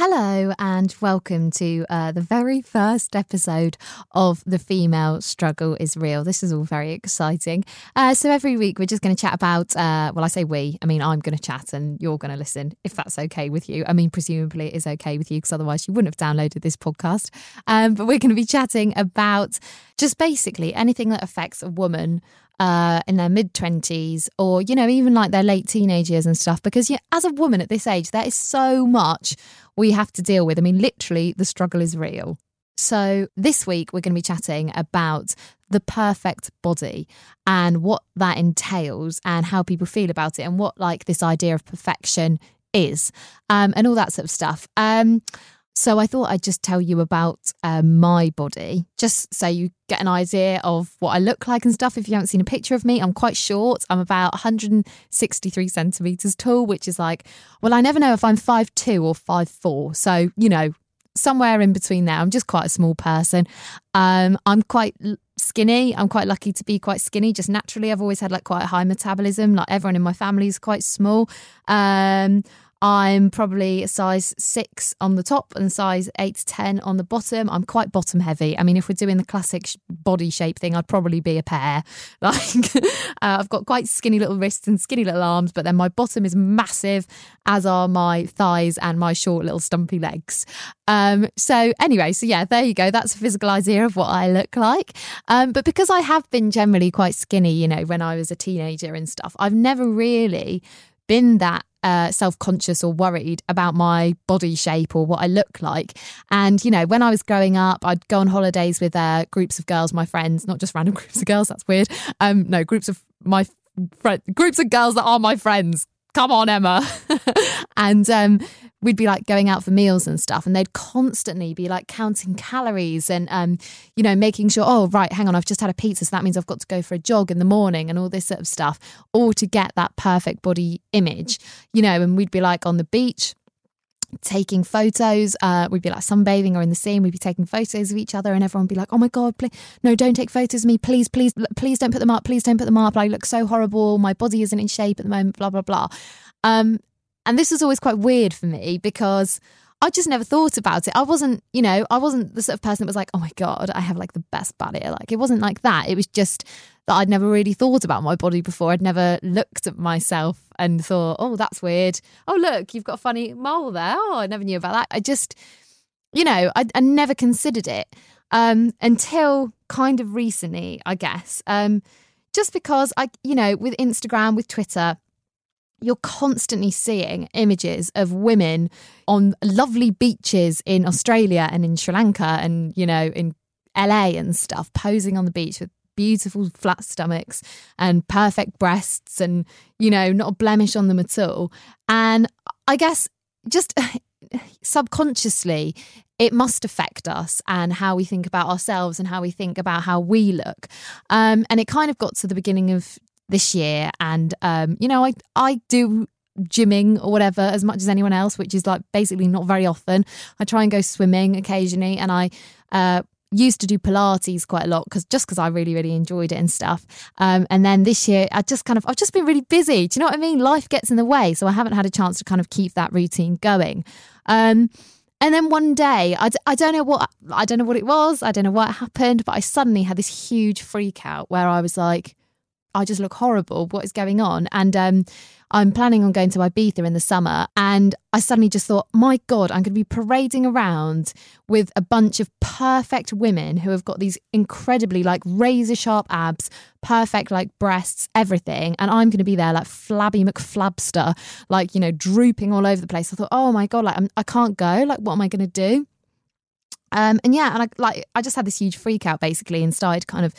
Hello, and welcome to uh, the very first episode of The Female Struggle is Real. This is all very exciting. Uh, so, every week we're just going to chat about, uh, well, I say we, I mean, I'm going to chat and you're going to listen if that's okay with you. I mean, presumably it is okay with you because otherwise you wouldn't have downloaded this podcast. Um, but we're going to be chatting about just basically anything that affects a woman uh, in their mid 20s or, you know, even like their late teenage years and stuff. Because yeah, as a woman at this age, there is so much we have to deal with. I mean, literally, the struggle is real. So, this week we're going to be chatting about the perfect body and what that entails and how people feel about it and what, like, this idea of perfection is um, and all that sort of stuff. Um, so I thought I'd just tell you about uh, my body, just so you get an idea of what I look like and stuff. If you haven't seen a picture of me, I'm quite short. I'm about 163 centimeters tall, which is like, well, I never know if I'm 5'2 or 5'4. So, you know, somewhere in between there. I'm just quite a small person. Um, I'm quite skinny. I'm quite lucky to be quite skinny just naturally. I've always had like quite a high metabolism. Like everyone in my family is quite small. Um, I'm probably a size six on the top and size eight to 10 on the bottom. I'm quite bottom heavy. I mean, if we're doing the classic body shape thing, I'd probably be a pear. Like, uh, I've got quite skinny little wrists and skinny little arms, but then my bottom is massive, as are my thighs and my short little stumpy legs. Um, so, anyway, so yeah, there you go. That's a physical idea of what I look like. Um, but because I have been generally quite skinny, you know, when I was a teenager and stuff, I've never really been that uh, self conscious or worried about my body shape or what I look like. And, you know, when I was growing up, I'd go on holidays with uh, groups of girls, my friends, not just random groups of girls, that's weird. Um, no, groups of my friends, groups of girls that are my friends. Come on, Emma. and um, we'd be like going out for meals and stuff and they'd constantly be like counting calories and um you know making sure oh right hang on I've just had a pizza so that means I've got to go for a jog in the morning and all this sort of stuff all to get that perfect body image you know and we'd be like on the beach taking photos uh, we'd be like sunbathing or in the sea we'd be taking photos of each other and everyone would be like oh my god please no don't take photos of me please please please don't put them up please don't put them up I look so horrible my body isn't in shape at the moment blah blah blah um, and this was always quite weird for me because I just never thought about it. I wasn't, you know, I wasn't the sort of person that was like, oh my God, I have like the best body. Like, it wasn't like that. It was just that I'd never really thought about my body before. I'd never looked at myself and thought, oh, that's weird. Oh, look, you've got a funny mole there. Oh, I never knew about that. I just, you know, I, I never considered it um, until kind of recently, I guess. Um, just because I, you know, with Instagram, with Twitter, you're constantly seeing images of women on lovely beaches in Australia and in Sri Lanka and, you know, in LA and stuff, posing on the beach with beautiful flat stomachs and perfect breasts and, you know, not a blemish on them at all. And I guess just subconsciously, it must affect us and how we think about ourselves and how we think about how we look. Um, and it kind of got to the beginning of this year, and um, you know, I I do gymming or whatever as much as anyone else, which is like basically not very often. I try and go swimming occasionally, and I. Uh, used to do Pilates quite a lot because just because I really, really enjoyed it and stuff. Um, and then this year, I just kind of, I've just been really busy. Do you know what I mean? Life gets in the way. So I haven't had a chance to kind of keep that routine going. Um, and then one day, I d- I don't know what, I don't know what it was. I don't know what happened, but I suddenly had this huge freak out where I was like, I just look horrible. What is going on? And um, I'm planning on going to Ibiza in the summer. And I suddenly just thought, my God, I'm going to be parading around with a bunch of perfect women who have got these incredibly like razor sharp abs, perfect like breasts, everything. And I'm going to be there like flabby McFlabster, like, you know, drooping all over the place. I thought, oh my God, like I'm, I can't go. Like, what am I going to do? Um, and yeah, and I like I just had this huge freak out basically and started kind of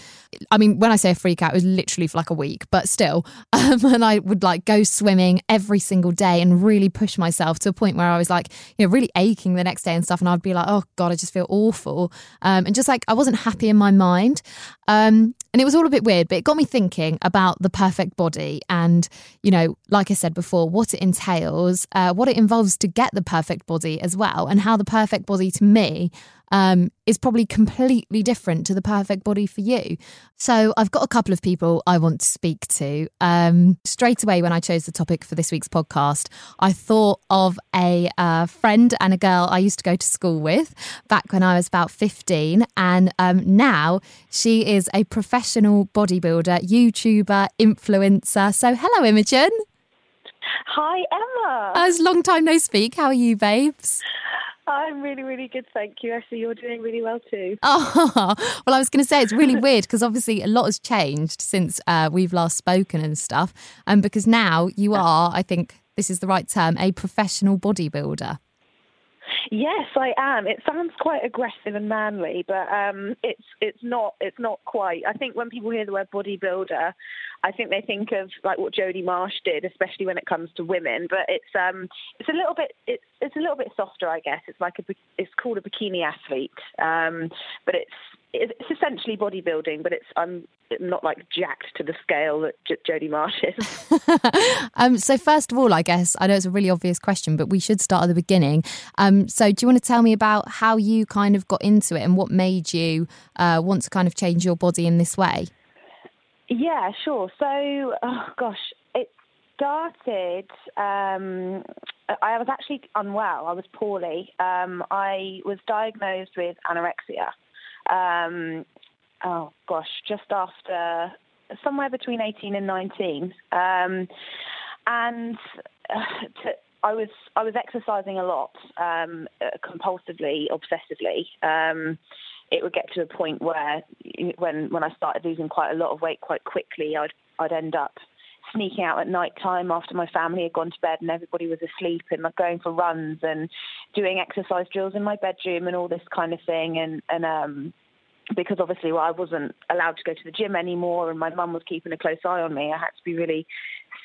I mean, when I say a freak out, it was literally for like a week, but still. Um, and I would like go swimming every single day and really push myself to a point where I was like, you know, really aching the next day and stuff. And I'd be like, oh God, I just feel awful. Um, and just like I wasn't happy in my mind. Um, and it was all a bit weird, but it got me thinking about the perfect body and, you know, like I said before, what it entails, uh, what it involves to get the perfect body as well, and how the perfect body to me um, is probably completely different to the perfect body for you. So I've got a couple of people I want to speak to. Um, straight away, when I chose the topic for this week's podcast, I thought of a uh, friend and a girl I used to go to school with back when I was about 15. And um, now she is a professional bodybuilder, YouTuber, influencer. So hello, Imogen. Hi, Emma. It's long time no speak. How are you, babes? I'm really, really good, thank you. Actually, you're doing really well too. Oh, well, I was going to say it's really weird because obviously a lot has changed since uh, we've last spoken and stuff. And um, because now you are, I think this is the right term, a professional bodybuilder. Yes, I am. It sounds quite aggressive and manly, but um, it's it's not it's not quite. I think when people hear the word bodybuilder, I think they think of like what Jodie Marsh did, especially when it comes to women. But it's um it's a little bit it's it's a little bit softer, I guess. It's like a it's called a bikini athlete, um, but it's it's essentially bodybuilding, but it's I'm not like jacked to the scale that J- Jodie Marsh is. um, so first of all, I guess I know it's a really obvious question, but we should start at the beginning. Um, so do you want to tell me about how you kind of got into it and what made you uh, want to kind of change your body in this way? Yeah, sure. So, oh gosh, it started. Um, I was actually unwell. I was poorly. Um, I was diagnosed with anorexia um, oh gosh, just after somewhere between 18 and 19. Um, and uh, to, I was I was exercising a lot, um, uh, compulsively, obsessively. Um, it would get to a point where, when when I started losing quite a lot of weight quite quickly, I'd I'd end up sneaking out at night time after my family had gone to bed and everybody was asleep and like going for runs and doing exercise drills in my bedroom and all this kind of thing and and um because obviously well, I wasn't allowed to go to the gym anymore and my mum was keeping a close eye on me. I had to be really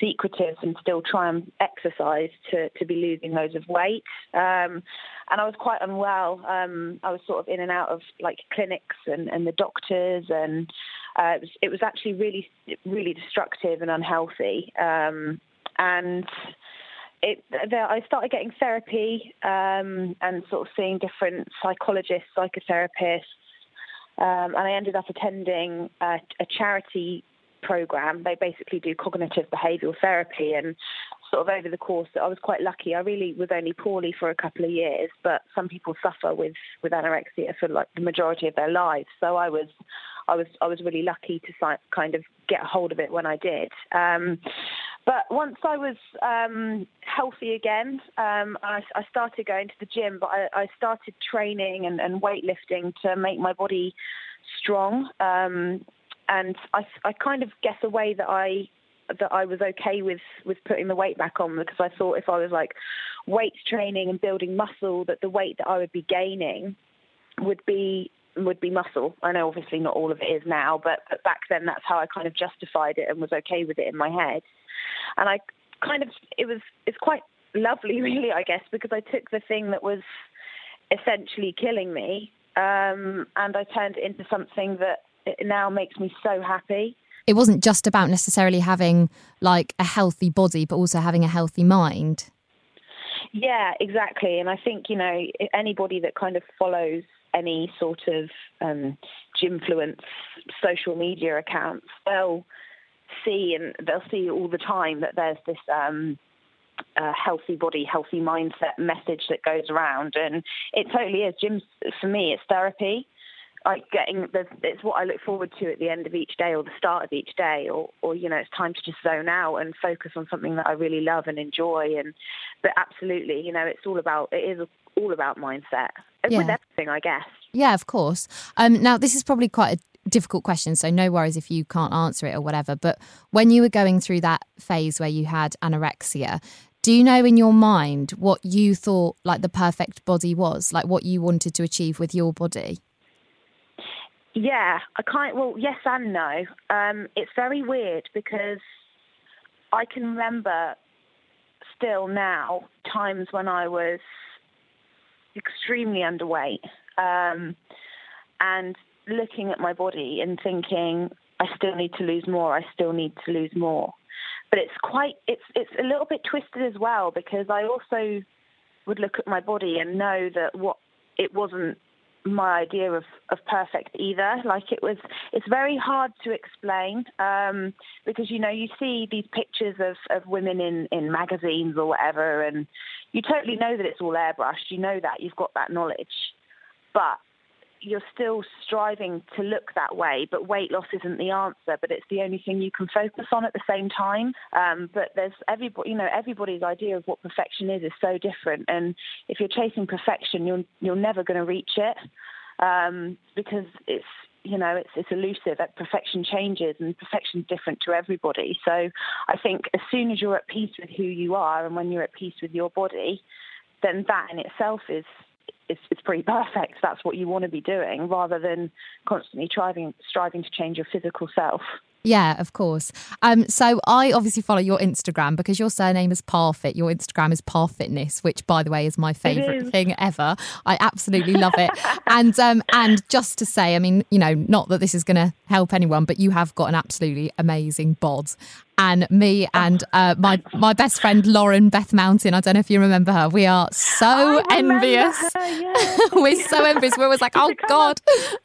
secretive and still try and exercise to, to be losing loads of weight. Um, and I was quite unwell. Um, I was sort of in and out of like clinics and, and the doctors and uh, it, was, it was actually really, really destructive and unhealthy. Um, and it, I started getting therapy um, and sort of seeing different psychologists, psychotherapists, um, and I ended up attending a, a charity program. They basically do cognitive behavioural therapy, and sort of over the course, I was quite lucky. I really was only poorly for a couple of years, but some people suffer with with anorexia for like the majority of their lives. So I was, I was, I was really lucky to kind of get a hold of it when I did. Um, but once I was um, healthy again, um, I, I, started going to the gym, but I, I started training and, and, weightlifting to make my body strong. Um, and I, I, kind of guess a way that I that I was okay with with putting the weight back on because I thought if I was like weight training and building muscle, that the weight that I would be gaining would be would be muscle. I know obviously not all of it is now, but, but back then that's how I kind of justified it and was okay with it in my head. And I kind of it was it's quite lovely really I guess because I took the thing that was essentially killing me um, and I turned it into something that now makes me so happy. It wasn't just about necessarily having like a healthy body, but also having a healthy mind. Yeah, exactly. And I think, you know, anybody that kind of follows any sort of um, influence social media accounts, they'll see and they'll see all the time that there's this um, uh, healthy body, healthy mindset message that goes around, and it totally is. Gym for me, it's therapy. Like getting the, it's what I look forward to at the end of each day or the start of each day or or you know it's time to just zone out and focus on something that I really love and enjoy and but absolutely you know it's all about it is all about mindset. Yeah. with everything I guess. Yeah of course. Um now this is probably quite a difficult question so no worries if you can't answer it or whatever but when you were going through that phase where you had anorexia do you know in your mind what you thought like the perfect body was like what you wanted to achieve with your body yeah, I can't. Well, yes and no. Um, it's very weird because I can remember still now times when I was extremely underweight um, and looking at my body and thinking, I still need to lose more. I still need to lose more. But it's quite. It's it's a little bit twisted as well because I also would look at my body and know that what it wasn't my idea of, of perfect either. Like it was, it's very hard to explain um, because you know you see these pictures of, of women in, in magazines or whatever, and you totally know that it's all airbrushed. You know that you've got that knowledge, but you're still striving to look that way, but weight loss isn't the answer. But it's the only thing you can focus on at the same time. Um, but there's everybody, you know, everybody's idea of what perfection is is so different. And if you're chasing perfection, you're you're never going to reach it um, because it's you know it's it's elusive. Perfection changes, and perfection's different to everybody. So I think as soon as you're at peace with who you are, and when you're at peace with your body, then that in itself is it's, it's pretty perfect. That's what you want to be doing rather than constantly striving, striving to change your physical self. Yeah, of course. Um, so I obviously follow your Instagram because your surname is Parfitt. Your Instagram is Parfitness, which, by the way, is my favourite thing ever. I absolutely love it. and um, and just to say, I mean, you know, not that this is going to help anyone, but you have got an absolutely amazing bod and me and uh, my my best friend Lauren Beth Mountain. I don't know if you remember her. We are so envious. Her, yeah. We're so envious. We're always like, oh god.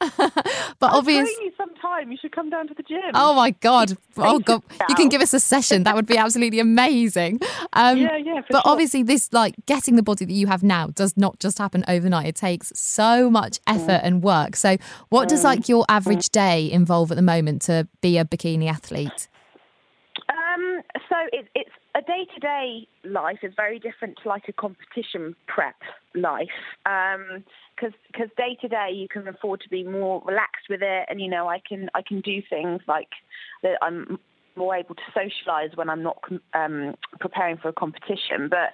but obviously, you sometime. You should come down to the gym. Oh my god. Oh god. You can give us a session. That would be absolutely amazing. Um, yeah, yeah. but sure. obviously, this like getting the body that you have now does not just happen overnight. It takes so much effort mm. and work. So, what does mm. like your average mm. day involve at the moment to be a bikini athlete? So it, it's a day-to-day life is very different to like a competition prep life because um, because day-to-day you can afford to be more relaxed with it and you know I can I can do things like that I'm more able to socialise when I'm not um, preparing for a competition. But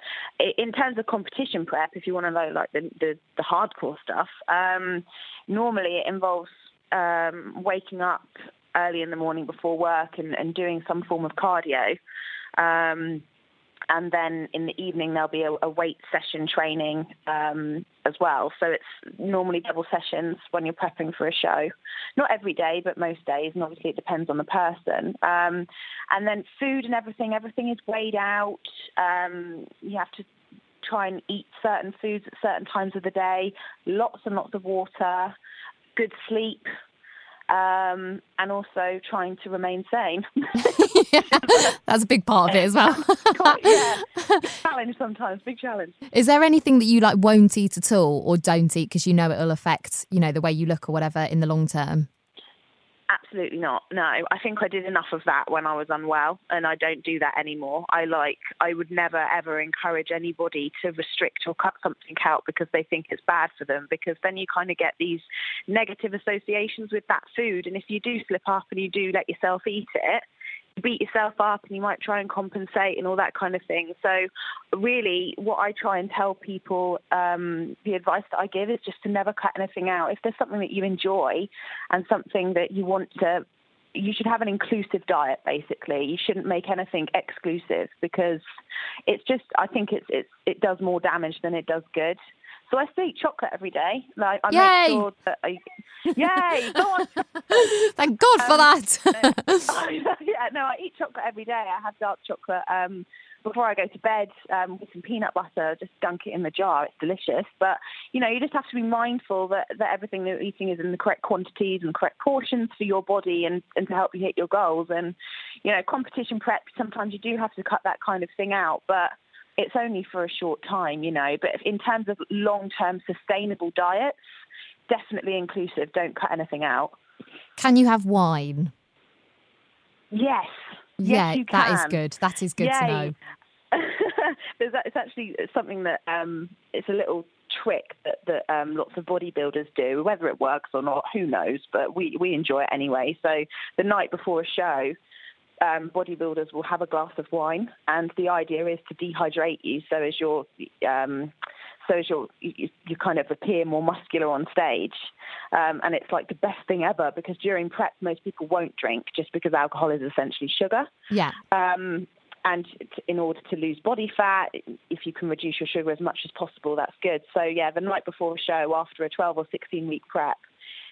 in terms of competition prep, if you want to know like the, the, the hardcore stuff, um, normally it involves um, waking up early in the morning before work and, and doing some form of cardio. Um, and then in the evening there'll be a, a weight session training um, as well. So it's normally double sessions when you're prepping for a show. Not every day, but most days, and obviously it depends on the person. Um, and then food and everything, everything is weighed out. Um, you have to try and eat certain foods at certain times of the day. Lots and lots of water, good sleep, um, and also trying to remain sane. yeah, that's a big part of it as well. Quite, yeah, challenge sometimes, big challenge. Is there anything that you like won't eat at all, or don't eat because you know it will affect you know the way you look or whatever in the long term? Absolutely not. No, I think I did enough of that when I was unwell, and I don't do that anymore. I like, I would never ever encourage anybody to restrict or cut something out because they think it's bad for them, because then you kind of get these negative associations with that food. And if you do slip up and you do let yourself eat it, beat yourself up and you might try and compensate and all that kind of thing. So really what I try and tell people, um, the advice that I give is just to never cut anything out. If there's something that you enjoy and something that you want to you should have an inclusive diet basically you shouldn't make anything exclusive because it's just i think it's, it's it does more damage than it does good so I still eat chocolate every day. Like I Yay. make sure that I, yay, go on. Thank God for um, that. yeah, no, I eat chocolate every day. I have dark chocolate um, before I go to bed um, with some peanut butter. Just dunk it in the jar. It's delicious. But you know, you just have to be mindful that, that everything that you're eating is in the correct quantities and correct portions for your body and, and to help you hit your goals. And you know, competition prep. Sometimes you do have to cut that kind of thing out, but it's only for a short time, you know. But in terms of long-term sustainable diets, definitely inclusive. Don't cut anything out. Can you have wine? Yes. Yeah, yes, that is good. That is good Yay. to know. There's, it's actually something that um, it's a little trick that, that um, lots of bodybuilders do. Whether it works or not, who knows? But we, we enjoy it anyway. So the night before a show, um, bodybuilders will have a glass of wine, and the idea is to dehydrate you, so as your um, so as your you, you kind of appear more muscular on stage. Um, and it's like the best thing ever because during prep, most people won't drink just because alcohol is essentially sugar. Yeah. Um, and in order to lose body fat, if you can reduce your sugar as much as possible, that's good. So yeah, the night before a show, after a 12 or 16 week prep,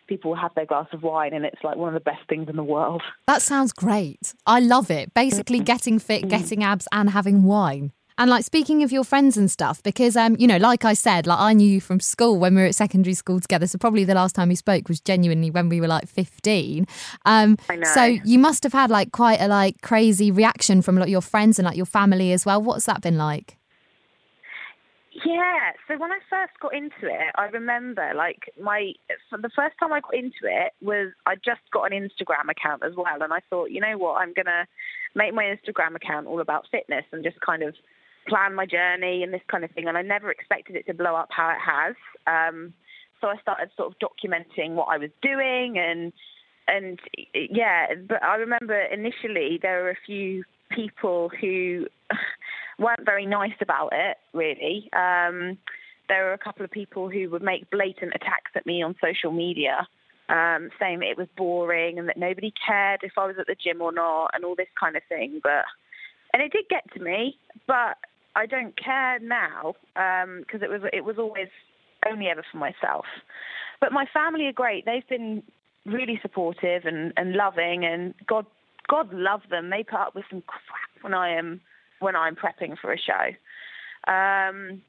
people will have their glass of wine and it's like one of the best things in the world. That sounds great. I love it. Basically, getting fit, getting abs, and having wine. And like speaking of your friends and stuff, because um, you know, like I said, like I knew you from school when we were at secondary school together. So probably the last time we spoke was genuinely when we were like fifteen. Um, I know. So you must have had like quite a like crazy reaction from like your friends and like your family as well. What's that been like? Yeah, so when I first got into it, I remember like my so the first time I got into it was I just got an Instagram account as well, and I thought, you know what, I'm gonna make my Instagram account all about fitness and just kind of plan my journey and this kind of thing. And I never expected it to blow up how it has. Um, so I started sort of documenting what I was doing and and yeah, but I remember initially there were a few people who weren't very nice about it, really. Um, there were a couple of people who would make blatant attacks at me on social media, um, saying that it was boring and that nobody cared if I was at the gym or not, and all this kind of thing. But and it did get to me, but I don't care now because it was it was always only ever for myself. But my family are great. They've been really supportive and, and loving, and God God love them. They put up with some crap when I am when I'm prepping for a show. Um,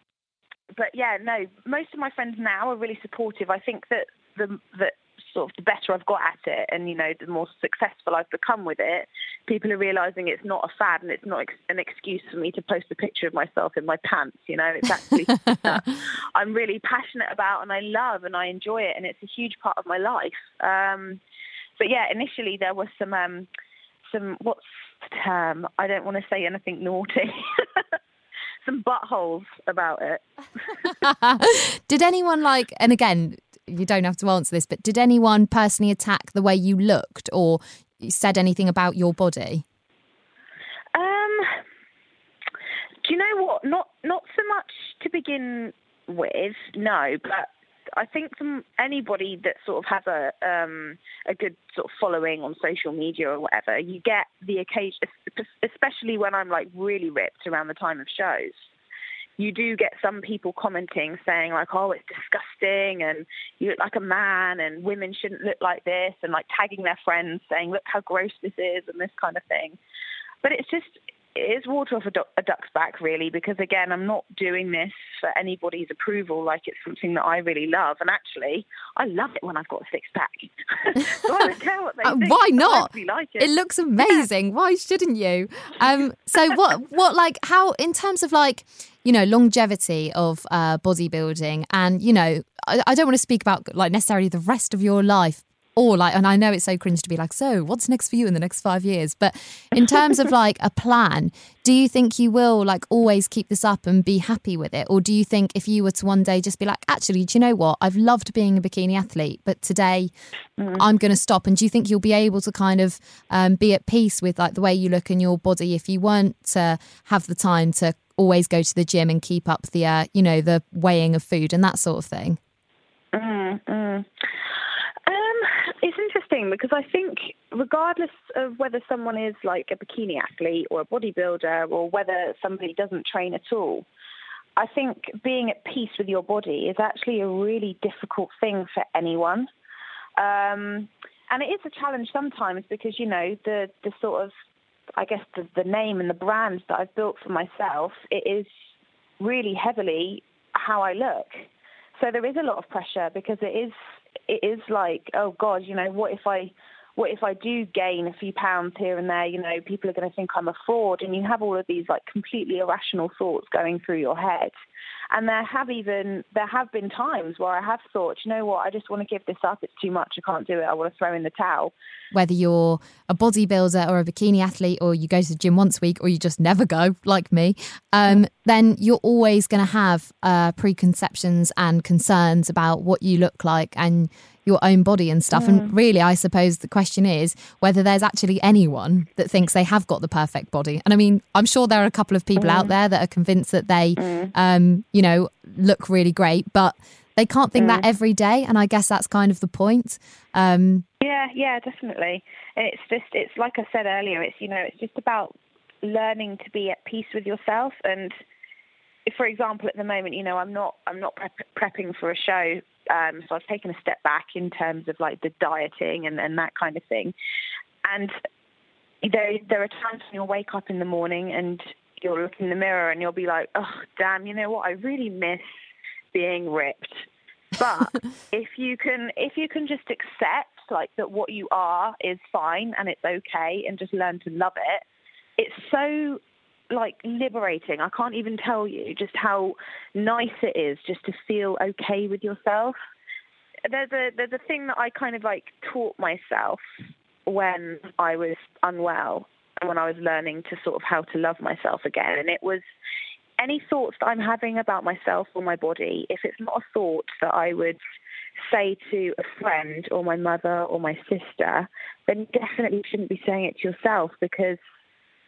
but yeah, no, most of my friends now are really supportive. I think that the that sort of the better I've got at it, and you know, the more successful I've become with it, people are realizing it's not a fad and it's not ex- an excuse for me to post a picture of myself in my pants. You know, it's actually I'm really passionate about and I love and I enjoy it, and it's a huge part of my life. Um, but yeah, initially there was some um, some what's term? I don't want to say anything naughty. some buttholes about it. did anyone like, and again, you don't have to answer this, but did anyone personally attack the way you looked or said anything about your body? Um, do you know what? Not not so much to begin with, no. But I think from anybody that sort of has a um, a good sort of following on social media or whatever, you get the occasion, especially when I'm like really ripped around the time of shows you do get some people commenting saying like, oh, it's disgusting and you look like a man and women shouldn't look like this and like tagging their friends saying, look how gross this is and this kind of thing. But it's just, it is water off a, duck, a duck's back really because again, I'm not doing this for anybody's approval like it's something that I really love. And actually, I love it when I've got a six pack. so I don't care what they Uh, think. why not? Really like it. It looks amazing. Why shouldn't you? Um, so what? What like how in terms of like you know longevity of uh, bodybuilding, and you know I, I don't want to speak about like necessarily the rest of your life. Or like, and I know it's so cringe to be like, so what's next for you in the next five years? But in terms of like a plan, do you think you will like always keep this up and be happy with it? Or do you think if you were to one day just be like, actually, do you know what? I've loved being a bikini athlete, but today I'm going to stop. And do you think you'll be able to kind of um, be at peace with like the way you look in your body if you weren't to have the time to always go to the gym and keep up the, uh, you know, the weighing of food and that sort of thing? Mm, mm. Interesting because I think regardless of whether someone is like a bikini athlete or a bodybuilder or whether somebody doesn't train at all, I think being at peace with your body is actually a really difficult thing for anyone. Um, and it is a challenge sometimes because, you know, the, the sort of, I guess, the, the name and the brand that I've built for myself, it is really heavily how I look. So there is a lot of pressure because it is it is like, oh God, you know, what if I what if I do gain a few pounds here and there? You know, people are going to think I'm a fraud, and you have all of these like completely irrational thoughts going through your head. And there have even there have been times where I have thought, you know what, I just want to give this up. It's too much. I can't do it. I want to throw in the towel. Whether you're a bodybuilder or a bikini athlete, or you go to the gym once a week, or you just never go, like me, um, then you're always going to have uh, preconceptions and concerns about what you look like and your own body and stuff. And really, I suppose the question is whether there's actually anyone that thinks they have got the perfect body. And I mean, I'm sure there are a couple of people out there that are convinced that they, um, you know, look really great, but they can't think that every day. And I guess that's kind of the point. Um, Yeah, yeah, definitely. And it's just, it's like I said earlier, it's, you know, it's just about learning to be at peace with yourself. And for example, at the moment, you know, I'm not, I'm not prep, prepping for a show. Um, so I've taken a step back in terms of like the dieting and, and that kind of thing. And there, there are times when you'll wake up in the morning and you'll look in the mirror and you'll be like, oh, damn, you know what? I really miss being ripped. But if you can, if you can just accept like that what you are is fine and it's okay and just learn to love it, it's so like liberating. I can't even tell you just how nice it is just to feel okay with yourself. There's a there's a thing that I kind of like taught myself when I was unwell and when I was learning to sort of how to love myself again. And it was any thoughts that I'm having about myself or my body, if it's not a thought that I would say to a friend or my mother or my sister, then definitely shouldn't be saying it to yourself because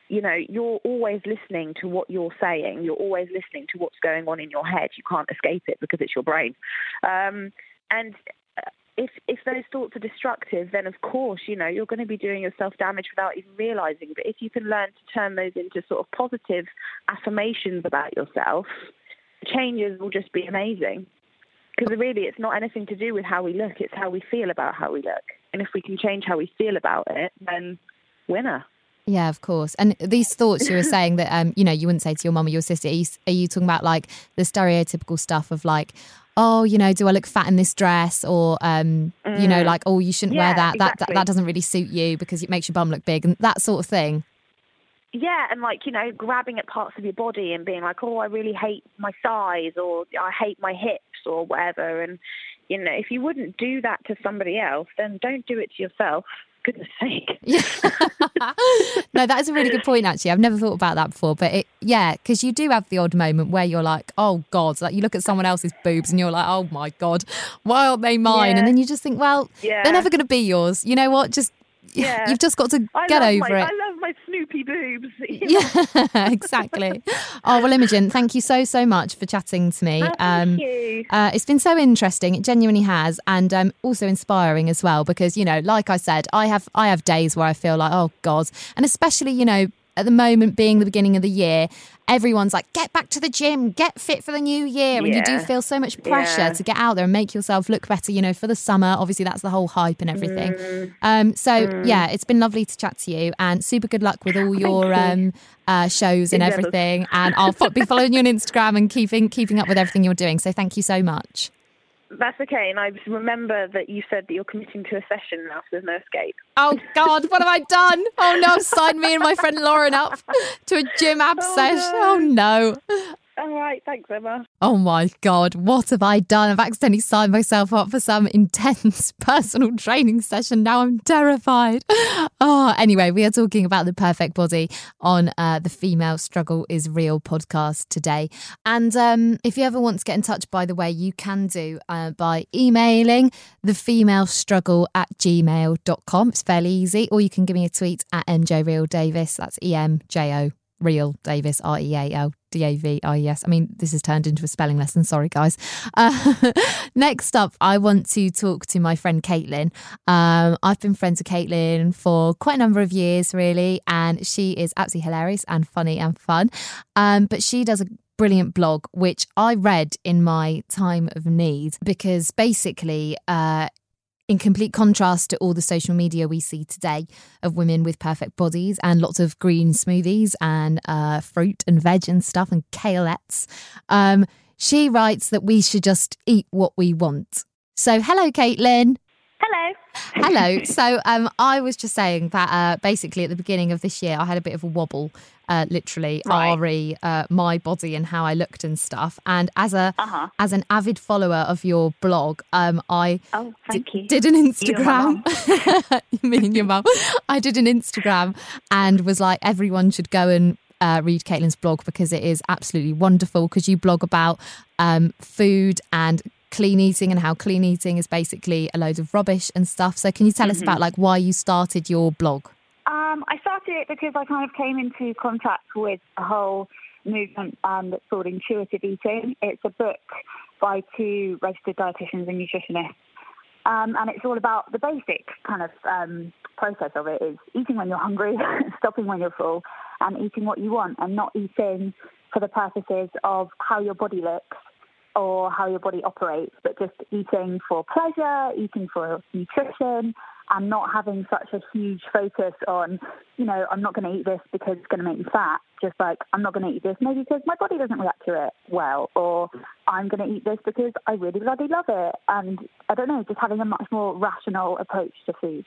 you know, you're always listening to what you're saying. You're always listening to what's going on in your head. You can't escape it because it's your brain. Um, and uh, if if those thoughts are destructive, then of course, you know, you're going to be doing yourself damage without even realizing. But if you can learn to turn those into sort of positive affirmations about yourself, changes will just be amazing. Because really, it's not anything to do with how we look; it's how we feel about how we look. And if we can change how we feel about it, then winner. Yeah, of course. And these thoughts you were saying that um, you know, you wouldn't say to your mum or your sister. Are you, are you talking about like the stereotypical stuff of like, oh, you know, do I look fat in this dress, or um, you know, like, oh, you shouldn't wear Yeah, that. That, that that doesn't really suit you because it makes your bum look big, and that sort of thing. Yeah, and like, you know, grabbing at parts of your body and being like, oh, I really hate my thighs or I hate my hips or whatever. And, you know, if you wouldn't do that to somebody else, then don't do it to yourself. Goodness sake. No, that is a really good point. Actually, I've never thought about that before. But it, yeah, because you do have the odd moment where you're like, oh god, like you look at someone else's boobs and you're like, oh my god, why aren't they mine? Yeah. And then you just think, well, Yeah. they're never going to be yours. You know what? Just Yeah. you've just got to I get over my, it. I love my Snoopy boobs. Yeah, exactly. Oh well, Imogen, thank you so so much for chatting to me. Oh, thank you. Uh, it's been so interesting. It genuinely has, and um, also inspiring as well. Because you know, like I said, I have I have days where I feel like, oh God, and especially you know at the moment being the beginning of the year, everyone's like, get back to the gym, get fit for the new year, and you do feel so much pressure Yeah. to get out there and make yourself look better. You know, for the summer, obviously that's the whole hype and everything. Mm. Um, so yeah, it's been lovely to chat to you, and super good luck with all your you. um, uh, shows and everything. And I'll be following you on Instagram and keeping keeping up with everything you're doing. So thank you so much. That's okay. And I remember that you said that you're committing to a session now, so there's no escape. Oh God, what have I done? Oh no, I've me and my friend Lauren up to a gym ab Oh, no. Oh no. All right. Thanks, Emma. Oh my God, what have I done? I've accidentally signed myself up for some intense personal training session. Now I'm terrified. Oh, anyway, we are talking about the perfect body on uh, the Female Struggle is Real podcast today. And um, if you ever want to get in touch, by the way, you can do uh, by emailing thefemalestruggle female struggle at gmail.com. It's fairly easy. Or you can give me a tweet at MJ Real Davies. That's E M J O Real Davies, R E A L D A V I E S. I mean, this has turned into a spelling lesson. Sorry, guys. Uh, next up, I want to talk to my friend Caitlin. Um, I've been friends with Caitlin for quite a number of years, really, and she is absolutely hilarious and funny and fun. Um, but she does a brilliant blog, which I read in my time of need because basically, uh, in complete contrast to all the social media we see today of women with perfect bodies and lots of green smoothies and uh, fruit and veg and stuff and kalettes, um, she writes that we should just eat what we want. So, hello, Caitlin. Hello. Hello. So um, I was just saying that uh, basically at the beginning of this year, I had a bit of a wobble, uh, literally, Right. re uh, my body and how I looked and stuff. And as a Uh-huh. as an avid follower of your blog, um, I Oh, thank d- you. did an You Instagram. me and your mum. I did an Instagram and was like, everyone should go and uh, read Caitlin's blog because it is absolutely wonderful. Because you blog about um, food and clean eating and how clean eating is basically a load of rubbish and stuff. So can you tell us Mm-hmm. about like why you started your blog? Um, I started it because I kind of came into contact with a whole movement um, that's called intuitive eating. It's a book by two registered dietitians and nutritionists. Um, and it's all about the basic kind of um, process of it is eating when you're hungry, stopping when you're full, and eating what you want, and not eating for the purposes of how your body looks or how your body operates, but just eating for pleasure, eating for nutrition, and not having such a huge focus on, you know, I'm not going to eat this because it's going to make me fat. Just like, I'm not going to eat this maybe because my body doesn't react to it well, or I'm going to eat this because I really bloody love it. And I don't know, just having a much more rational approach to food.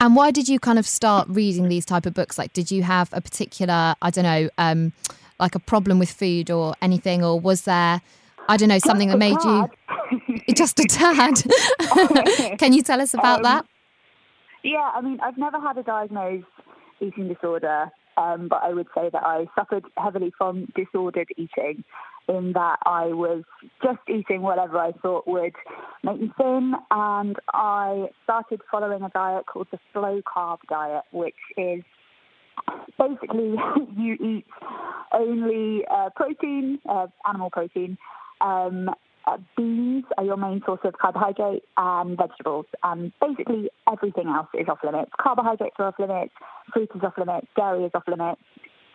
And why did you kind of start reading these type of books? Like, did you have a particular, I don't know, um, like a problem with food or anything, or was there, I don't know, something that made you just a tad? Can you tell us about Um, that? Yeah, I mean, I've never had a diagnosed eating disorder, um, but I would say that I suffered heavily from disordered eating in that I was just eating whatever I thought would make me thin. And I started following a diet called the slow carb diet, which is basically you eat only uh, protein, uh, animal protein. Um, uh, beans are your main source of carbohydrate and vegetables. And basically everything else is off limits. Carbohydrates are off limits, fruit is off limits, dairy is off limits,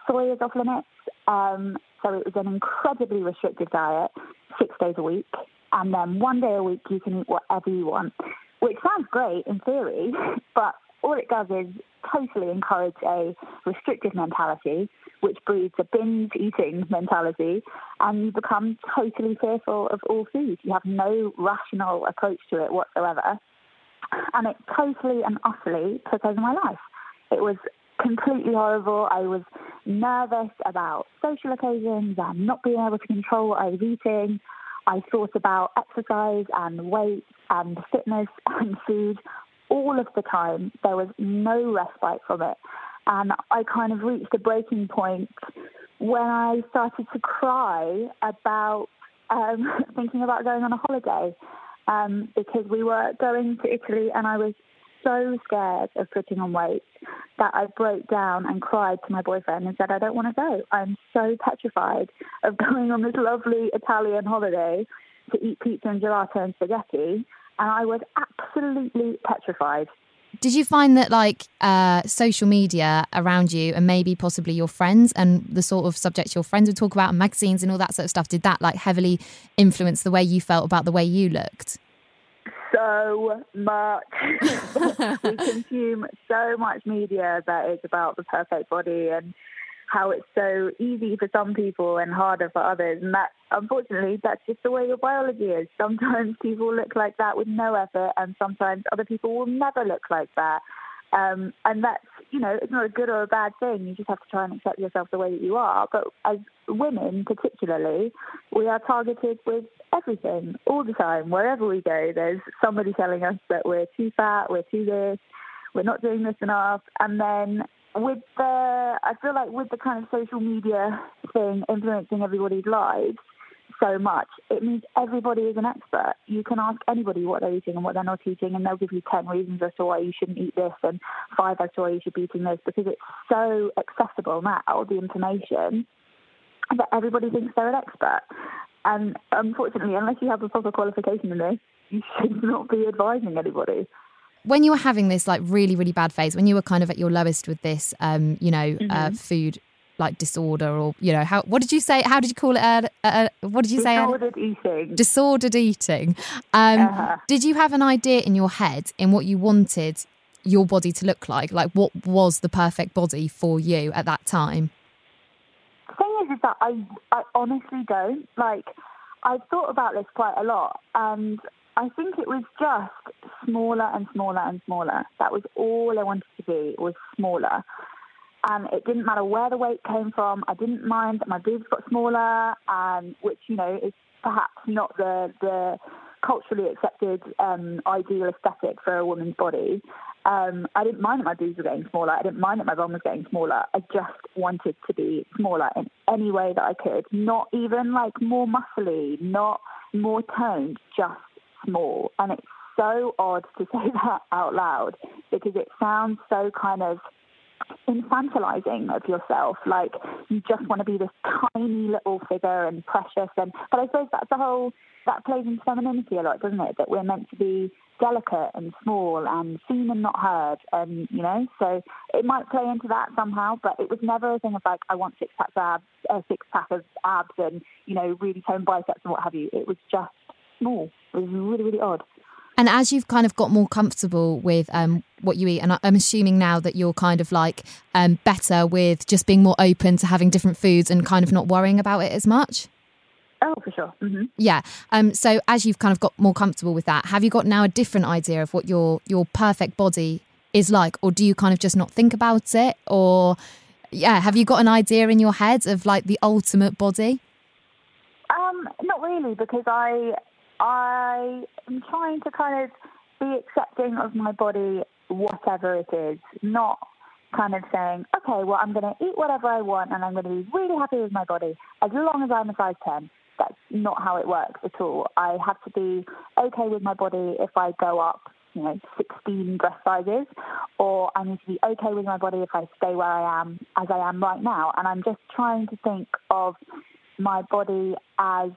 soy is off limits. Um, so it was an incredibly restrictive diet, six days a week. And then one day a week you can eat whatever you want, which sounds great in theory, but all it does is totally encourage a restrictive mentality, which breeds a binge eating mentality, and you become totally fearful of all food. You have no rational approach to it whatsoever. And it totally and utterly took over my life. It was completely horrible. I was nervous about social occasions and not being able to control what I was eating. I thought about exercise and weight and fitness and food all of the time. There was no respite from it. And I kind of reached a breaking point when I started to cry about um, thinking about going on a holiday um, because we were going to Italy and I was so scared of putting on weight that I broke down and cried to my boyfriend and said, I don't want to go. I'm so petrified of going on this lovely Italian holiday to eat pizza and gelato and spaghetti. And I was absolutely petrified. Did you find that like uh, social media around you and maybe possibly your friends and the sort of subjects your friends would talk about and magazines and all that sort of stuff, did that like heavily influence the way you felt about the way you looked? so much. we consume so much media that is about the perfect body and how it's so easy for some people and harder for others. And that, unfortunately, that's just the way your biology is. Sometimes people look like that with no effort, and sometimes other people will never look like that. Um, and that's, you know, it's not a good or a bad thing. You just have to try and accept yourself the way that you are. But as women, particularly, we are targeted with everything all the time. Wherever we go, there's somebody telling us that we're too fat, we're too this, we're not doing this enough. And then with the, I feel like with the kind of social media thing influencing everybody's lives so much, it means everybody is an expert. You can ask anybody what they're eating and what they're not eating, and they'll give you 10 reasons as to why you shouldn't eat this and five as to why you should be eating this because it's so accessible now, the information, that everybody thinks they're an expert. And unfortunately, unless you have a proper qualification in this, you should not be advising anybody. When you were having this like really, really bad phase, when you were kind of at your lowest with this, um, you know, uh, food like disorder or, you know, how, what did you say? How did you call it? Uh, uh, what did you say? Disordered eating. disordered eating. Um, Uh-huh. Did you have an idea in your head in what you wanted your body to look like? Like, what was the perfect body for you at that time? The thing is, is that I, I honestly don't. Like, I've thought about this quite a lot, and I think it was just smaller and smaller and smaller. That was all I wanted to be was smaller. And it didn't matter where the weight came from. I didn't mind that my boobs got smaller, and which you know is perhaps not the the culturally accepted um, ideal aesthetic for a woman's body. Um, I didn't mind that my boobs were getting smaller. I didn't mind that my bum was getting smaller. I just wanted to be smaller in any way that I could. Not even like more muscly, not more toned, just small. And it's so odd to say that out loud because it sounds so kind of infantilizing of yourself. Like you just want to be this tiny little figure and precious. And but I suppose that's the whole that plays into femininity a lot, doesn't it? That we're meant to be delicate and small and seen and not heard, and you know. So it might play into that somehow, but it was never a thing of like I want six pack abs, a six pack of abs, and you know really toned biceps and what have you. It was just small. Was really really odd. And as you've kind of got more comfortable with um, what you eat, and I'm assuming now that you're kind of like um, better with just being more open to having different foods and kind of not worrying about it as much. Oh, for sure. Mm-hmm. Yeah. Um. So as you've kind of got more comfortable with that, have you got now a different idea of what your your perfect body is like, or do you kind of just not think about it, or yeah, have you got an idea in your head of like the ultimate body? Um, not really, because I I am trying to kind of be accepting of my body, whatever it is, not kind of saying, okay, well, I'm going to eat whatever I want and I'm going to be really happy with my body as long as I'm a size 10. That's not how it works at all. I have to be okay with my body if I go up, you know, 16 dress sizes, or I need to be okay with my body if I stay where I am as I am right now. And I'm just trying to think of my body as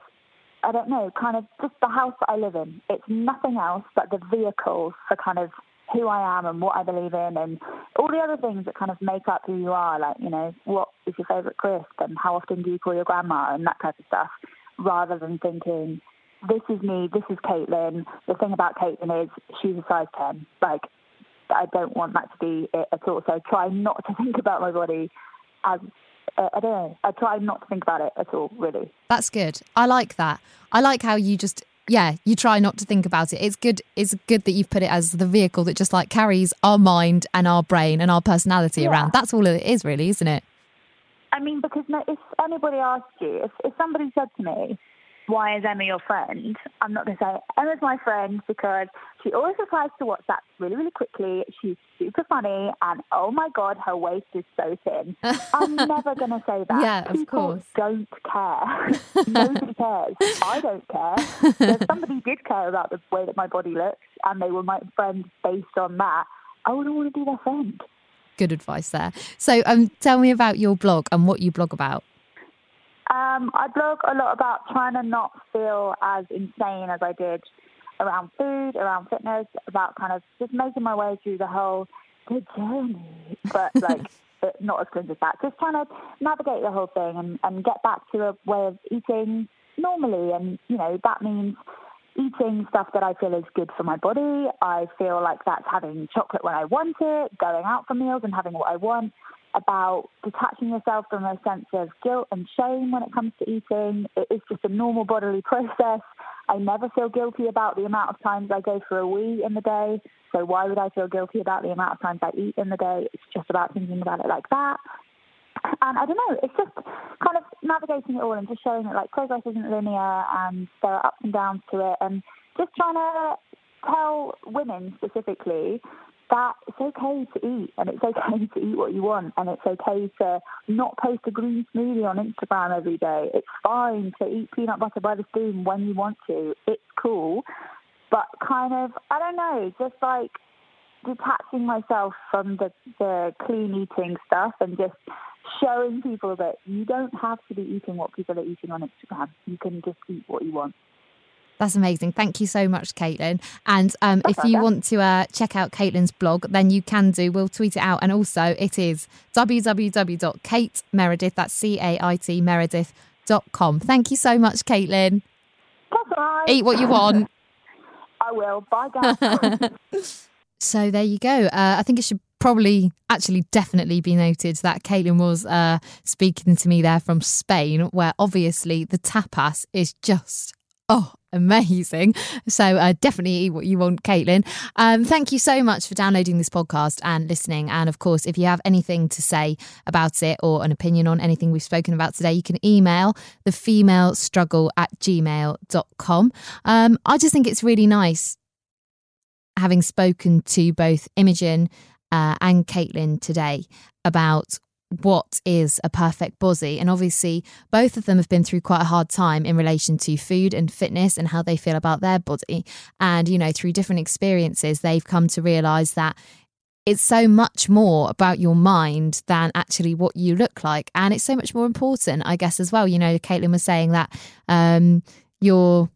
I don't know, kind of just the house that I live in. It's nothing else but the vehicle for kind of who I am and what I believe in and all the other things that kind of make up who you are, like, you know, what is your favourite crisp and how often do you call your grandma and that type of stuff, rather than thinking, this is me, this is Caitlin. The thing about Caitlin is she's a size 10. Like, I don't want that to be it at all. So try not to think about my body as uh, I don't know. I try not to think about it at all, really. That's good. I like that. I like how you just yeah, you try not to think about it. It's good. It's good that you've put it as the vehicle that just like carries our mind and our brain and our personality Yeah. around. That's all it is, really, isn't it? I mean, because if anybody asked you, if, if somebody said to me, why is Emma your friend? I'm not going to say Emma's my friend because she always replies to WhatsApp really, really quickly. She's super funny, and oh my god, her waist is so thin. I'm never going to say that. Yeah, of People course. don't care. Nobody cares. I don't care. if somebody did care about the way that my body looks, and they were my friend based on that, I wouldn't want to be their friend. Good advice there. So, um, tell me about your blog and what you blog about. Um, I blog a lot about trying to not feel as insane as I did around food, around fitness, about kind of just making my way through the whole the journey, but like not as cringe as that. Just trying to navigate the whole thing and, and get back to a way of eating normally, and you know that means eating stuff that I feel is good for my body. I feel like that's having chocolate when I want it, going out for meals and having what I want, about detaching yourself from a sense of guilt and shame when it comes to eating. It is just a normal bodily process. I never feel guilty about the amount of times I go for a wee in the day. So why would I feel guilty about the amount of times I eat in the day? It's just about thinking about it like that. And I don't know, it's just kind of navigating it all and just showing that like progress isn't linear and there are ups and downs to it and just trying to tell women specifically that it's okay to eat and it's okay to eat what you want and it's okay to not post a green smoothie on Instagram every day. It's fine to eat peanut butter by the spoon when you want to. It's cool. But kind of, I don't know, just like detaching myself from the, the clean eating stuff and just showing people that you don't have to be eating what people are eating on Instagram. You can just eat what you want. That's amazing. Thank you so much, Caitlin. And um, if you want to uh, check out Caitlin's blog, then you can do. We'll tweet it out. And also, it is www.caitmeredith, that's C A I T Meredith.com. Thank you so much, Caitlin. Right. Eat what you want. I will. Bye, guys. So there you go. Uh, I think it should probably actually definitely be noted that Caitlin was uh, speaking to me there from Spain, where obviously the tapas is just oh amazing. So uh, definitely eat what you want, Caitlin. Um, thank you so much for downloading this podcast and listening. And of course, if you have anything to say about it or an opinion on anything we've spoken about today, you can email the female struggle at gmail.com. Um, I just think it's really nice having spoken to both Imogen uh, and Caitlin today about what is a perfect body. And obviously, both of them have been through quite a hard time in relation to food and fitness and how they feel about their body. And, you know, through different experiences, they've come to realize that it's so much more about your mind than actually what you look like. And it's so much more important, I guess, as well. You know, Caitlin was saying that um, your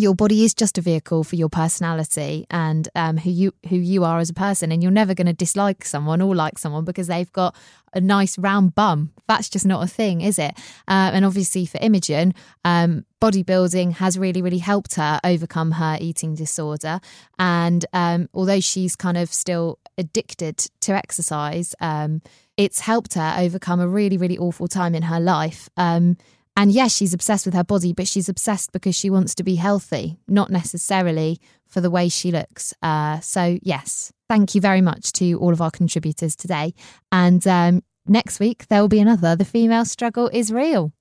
your body is just a vehicle for your personality and um, who you who you are as a person and you're never going to dislike someone or like someone because they've got a nice round bum. That's just not a thing is it? Uh, and obviously for imogen um, bodybuilding has really really helped her overcome her eating disorder. And um, although she's kind of still addicted to exercise um, it's helped her overcome a really really awful time in her life. Um, and yes, she's obsessed with her body, but she's obsessed because she wants to be healthy, not necessarily for the way she looks. Uh, so, yes, thank you very much to all of our contributors today. And um, next week, there will be another The Female Struggle is Real.